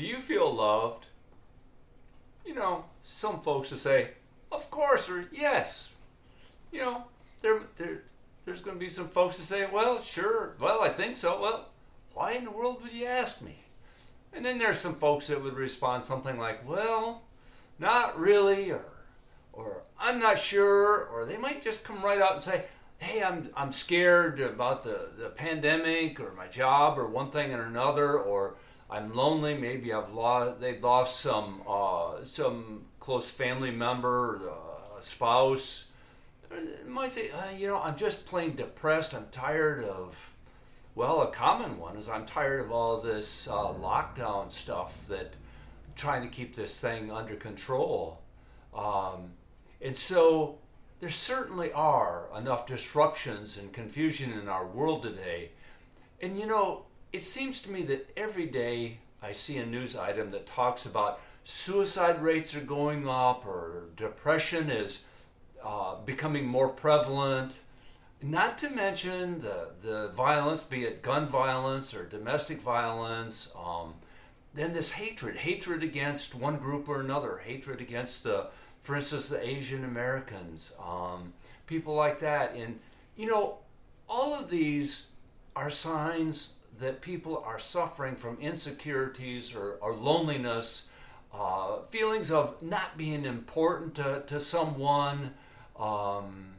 Do you feel loved? You know, some folks will say, Of course, or yes. You know, there, there, there's going to be some folks that say, Well, sure, well, I think so. Well, why in the world would you ask me? And then there's some folks that would respond something like, Well, not really, or, or I'm not sure, or they might just come right out and say, hey, I'm, I'm scared about the, the pandemic or my job or one thing and another, or I'm lonely. Maybe I've lost, they've lost some, uh, some close family member, uh, spouse. They might say, uh, you know, I'm just plain depressed. I'm tired of, well, a common one is I'm tired of all this uh, lockdown stuff that trying to keep this thing under control. Um, and so there certainly are enough disruptions and confusion in our world today. And you know, it seems to me that every day I see a news item that talks about suicide rates are going up or depression is uh, becoming more prevalent. Not to mention the, the violence, be it gun violence or domestic violence. Um, then this hatred, hatred against one group or another, hatred against the for instance, the Asian Americans, um, people like that. And, you know, all of these are signs that people are suffering from insecurities or, or loneliness, uh, feelings of not being important to, to someone. Um,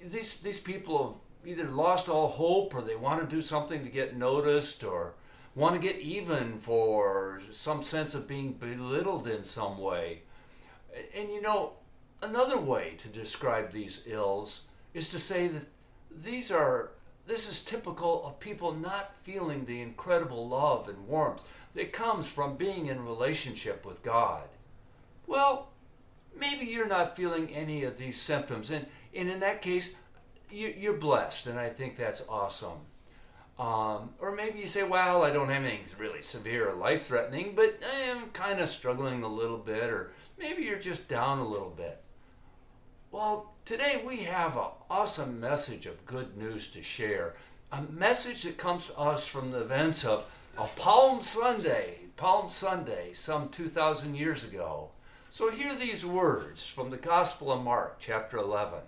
these, these people have either lost all hope or they want to do something to get noticed or want to get even for some sense of being belittled in some way. And you know, another way to describe these ills is to say that these are this is typical of people not feeling the incredible love and warmth that comes from being in relationship with God. Well, maybe you're not feeling any of these symptoms, and, and in that case, you, are blessed, and I think that's awesome. Um, or maybe you say, well, I don't have anything really severe or life threatening, but I am kind of struggling a little bit, or maybe you're just down a little bit. Well, today we have an awesome message of good news to share. A message that comes to us from the events of, of Palm Sunday, Palm Sunday, some 2,000 years ago. So hear these words from the Gospel of Mark, chapter 11.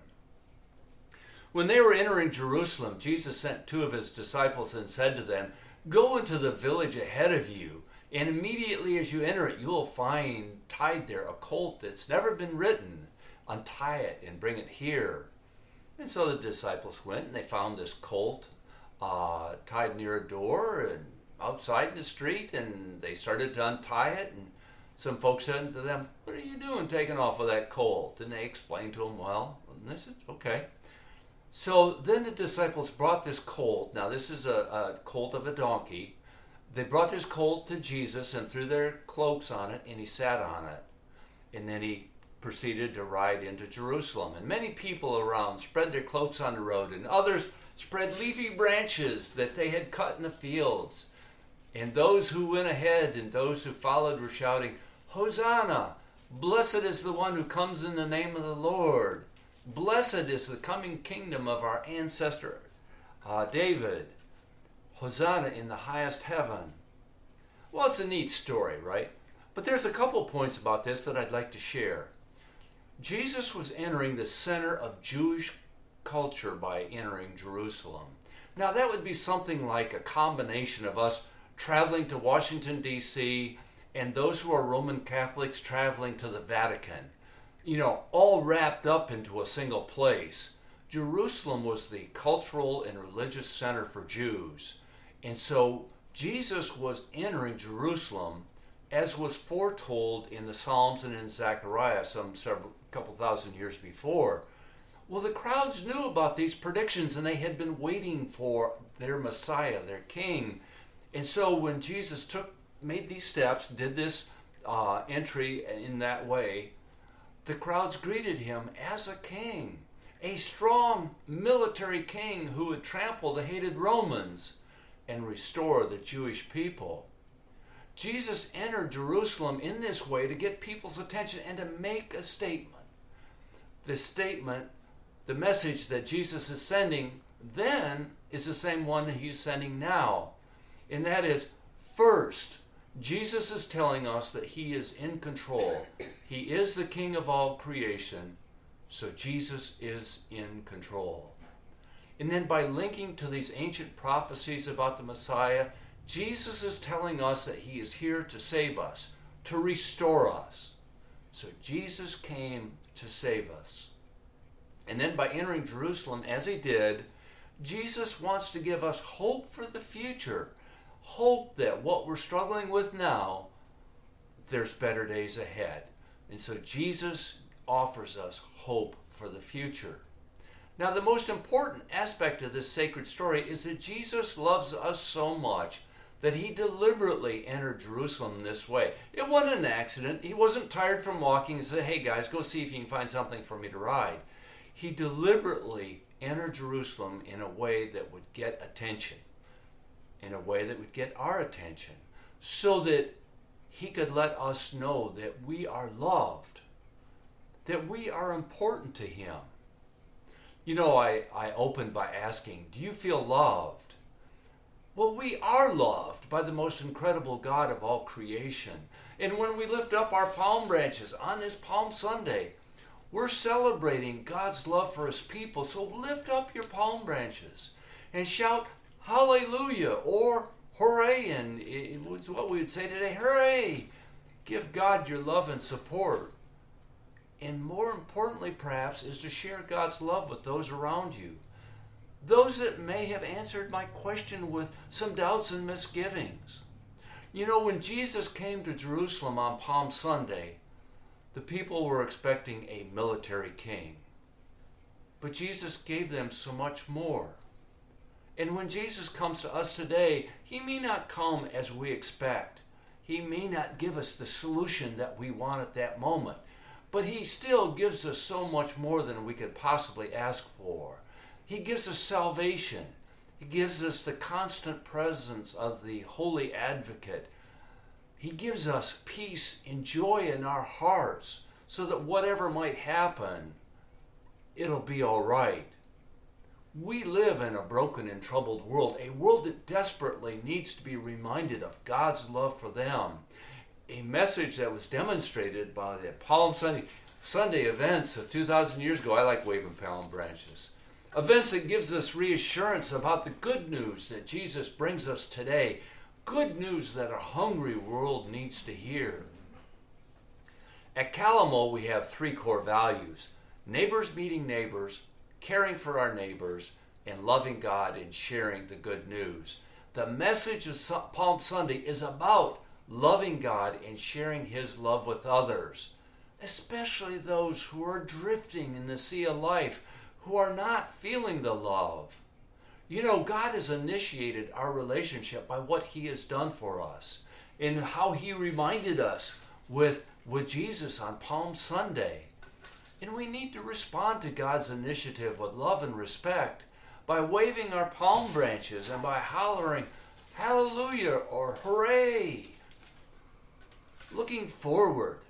When they were entering Jerusalem, Jesus sent two of his disciples and said to them, Go into the village ahead of you, and immediately as you enter it, you will find tied there a colt that's never been ridden. Untie it and bring it here. And so the disciples went and they found this colt uh, tied near a door and outside in the street, and they started to untie it. And some folks said to them, What are you doing taking off of that colt? And they explained to them, Well, and they said, Okay. So then the disciples brought this colt. Now, this is a, a colt of a donkey. They brought this colt to Jesus and threw their cloaks on it, and he sat on it. And then he proceeded to ride into Jerusalem. And many people around spread their cloaks on the road, and others spread leafy branches that they had cut in the fields. And those who went ahead and those who followed were shouting, Hosanna! Blessed is the one who comes in the name of the Lord. Blessed is the coming kingdom of our ancestor uh, David. Hosanna in the highest heaven. Well, it's a neat story, right? But there's a couple points about this that I'd like to share. Jesus was entering the center of Jewish culture by entering Jerusalem. Now, that would be something like a combination of us traveling to Washington, D.C., and those who are Roman Catholics traveling to the Vatican you know, all wrapped up into a single place. Jerusalem was the cultural and religious center for Jews. And so Jesus was entering Jerusalem as was foretold in the Psalms and in Zechariah some several couple thousand years before. Well, the crowds knew about these predictions and they had been waiting for their Messiah, their King. And so when Jesus took made these steps, did this uh, entry in that way, the crowds greeted him as a king, a strong military king who would trample the hated Romans and restore the Jewish people. Jesus entered Jerusalem in this way to get people's attention and to make a statement. The statement, the message that Jesus is sending then is the same one that he's sending now. And that is First, Jesus is telling us that he is in control. He is the king of all creation, so Jesus is in control. And then by linking to these ancient prophecies about the Messiah, Jesus is telling us that he is here to save us, to restore us. So Jesus came to save us. And then by entering Jerusalem as he did, Jesus wants to give us hope for the future. Hope that what we're struggling with now, there's better days ahead. And so Jesus offers us hope for the future. Now, the most important aspect of this sacred story is that Jesus loves us so much that he deliberately entered Jerusalem this way. It wasn't an accident. He wasn't tired from walking and said, Hey guys, go see if you can find something for me to ride. He deliberately entered Jerusalem in a way that would get attention, in a way that would get our attention, so that he could let us know that we are loved, that we are important to him. You know, I, I opened by asking, Do you feel loved? Well, we are loved by the most incredible God of all creation. And when we lift up our palm branches on this Palm Sunday, we're celebrating God's love for His people. So lift up your palm branches and shout hallelujah or hooray. And it's what we would say today hooray! Give God your love and support. And more importantly, perhaps, is to share God's love with those around you those that may have answered my question with some doubts and misgivings. You know, when Jesus came to Jerusalem on Palm Sunday, the people were expecting a military king. But Jesus gave them so much more. And when Jesus comes to us today, he may not come as we expect. He may not give us the solution that we want at that moment. But he still gives us so much more than we could possibly ask for. He gives us salvation. He gives us the constant presence of the Holy Advocate. He gives us peace and joy in our hearts so that whatever might happen, it'll be all right. We live in a broken and troubled world, a world that desperately needs to be reminded of God's love for them. A message that was demonstrated by the Palm Sunday, Sunday events of 2,000 years ago. I like waving palm branches. Events that gives us reassurance about the good news that Jesus brings us today. Good news that a hungry world needs to hear. At Calamo, we have three core values neighbors meeting neighbors, caring for our neighbors, and loving God and sharing the good news. The message of Palm Sunday is about loving God and sharing His love with others, especially those who are drifting in the sea of life who are not feeling the love. You know, God has initiated our relationship by what He has done for us and how He reminded us with, with Jesus on Palm Sunday. And we need to respond to God's initiative with love and respect by waving our palm branches and by hollering, Hallelujah or Hooray! Looking forward,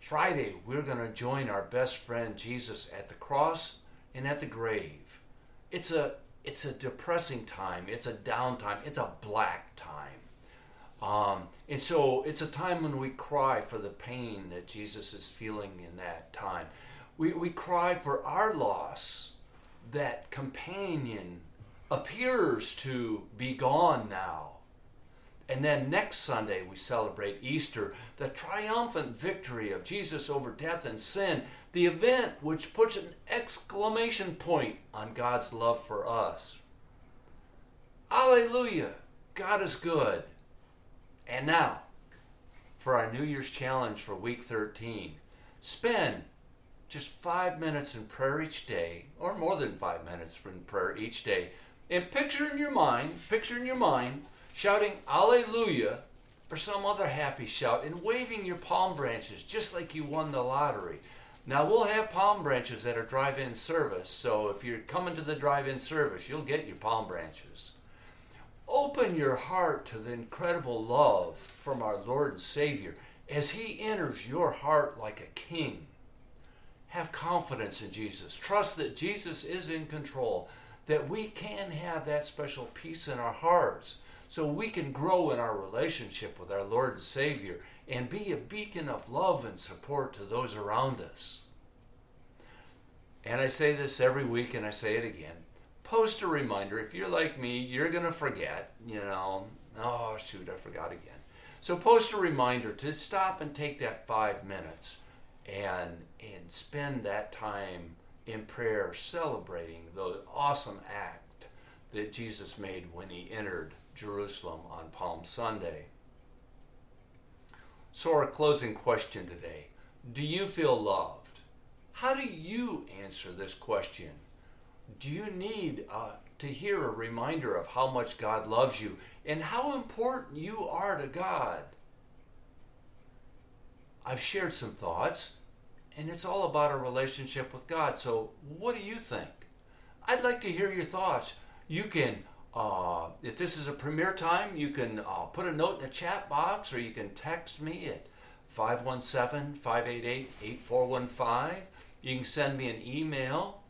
Friday, we're going to join our best friend Jesus at the cross and at the grave. It's a it's a depressing time. It's a downtime. It's a black time. Um, and so it's a time when we cry for the pain that Jesus is feeling in that time. We, we cry for our loss. That companion appears to be gone now. And then next Sunday, we celebrate Easter, the triumphant victory of Jesus over death and sin, the event which puts an exclamation point on God's love for us. Alleluia! God is good. And now, for our New Year's challenge for week 13, spend just five minutes in prayer each day, or more than five minutes in prayer each day, and picture in your mind, picture in your mind, shouting Alleluia or some other happy shout and waving your palm branches just like you won the lottery. Now we'll have palm branches at our drive-in service, so if you're coming to the drive-in service, you'll get your palm branches. Open your heart to the incredible love from our Lord and Savior as He enters your heart like a king. Have confidence in Jesus. Trust that Jesus is in control, that we can have that special peace in our hearts so we can grow in our relationship with our Lord and Savior and be a beacon of love and support to those around us. And I say this every week and I say it again. Post a reminder. If you're like me, you're going to forget, you know, oh, shoot, I forgot again. So post a reminder to stop and take that five minutes and, and spend that time in prayer celebrating the awesome act that Jesus made when he entered Jerusalem on Palm Sunday. So, our closing question today Do you feel loved? How do you answer this question? Do you need uh, to hear a reminder of how much God loves you and how important you are to God? I've shared some thoughts and it's all about a relationship with God. So, what do you think? I'd like to hear your thoughts. You can, uh, if this is a premiere time, you can uh, put a note in the chat box or you can text me at 517 588 8415. You can send me an email.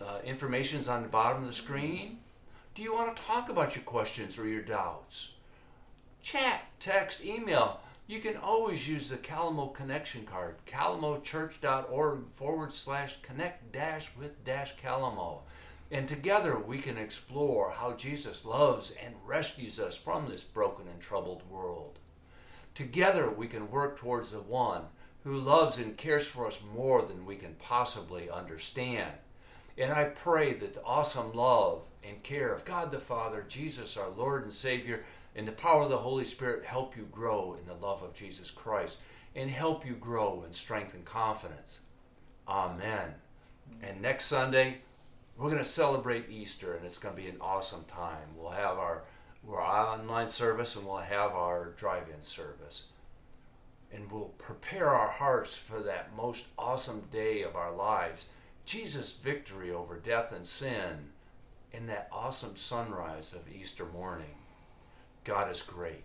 Uh, information's on the bottom of the screen. Do you want to talk about your questions or your doubts? Chat, text, email you can always use the Calamo connection card, calamochurch.org forward slash connect dash with dash Calamo. And together we can explore how Jesus loves and rescues us from this broken and troubled world. Together we can work towards the one who loves and cares for us more than we can possibly understand. And I pray that the awesome love and care of God the Father, Jesus our Lord and Savior, and the power of the Holy Spirit help you grow in the love of Jesus Christ and help you grow in strength and confidence. Amen. And next Sunday, we're going to celebrate Easter, and it's going to be an awesome time. We'll have our, our online service and we'll have our drive in service. And we'll prepare our hearts for that most awesome day of our lives Jesus' victory over death and sin in that awesome sunrise of Easter morning. God is great.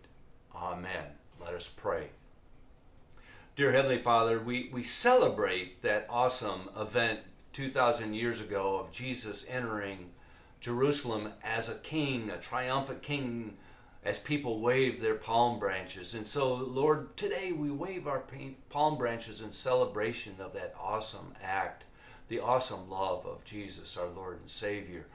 Amen. Let us pray. Dear Heavenly Father, we, we celebrate that awesome event 2,000 years ago of Jesus entering Jerusalem as a king, a triumphant king, as people wave their palm branches. And so, Lord, today we wave our palm branches in celebration of that awesome act, the awesome love of Jesus, our Lord and Savior.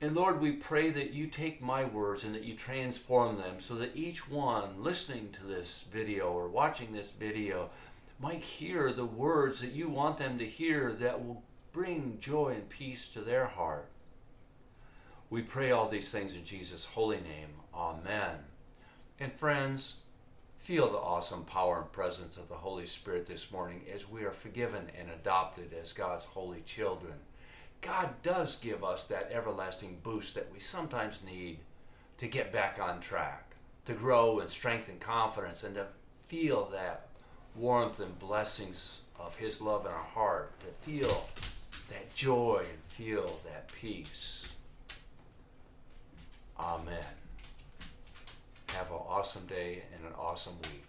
And Lord, we pray that you take my words and that you transform them so that each one listening to this video or watching this video might hear the words that you want them to hear that will bring joy and peace to their heart. We pray all these things in Jesus' holy name. Amen. And friends, feel the awesome power and presence of the Holy Spirit this morning as we are forgiven and adopted as God's holy children. God does give us that everlasting boost that we sometimes need to get back on track, to grow and strengthen confidence, and to feel that warmth and blessings of His love in our heart, to feel that joy and feel that peace. Amen. Have an awesome day and an awesome week.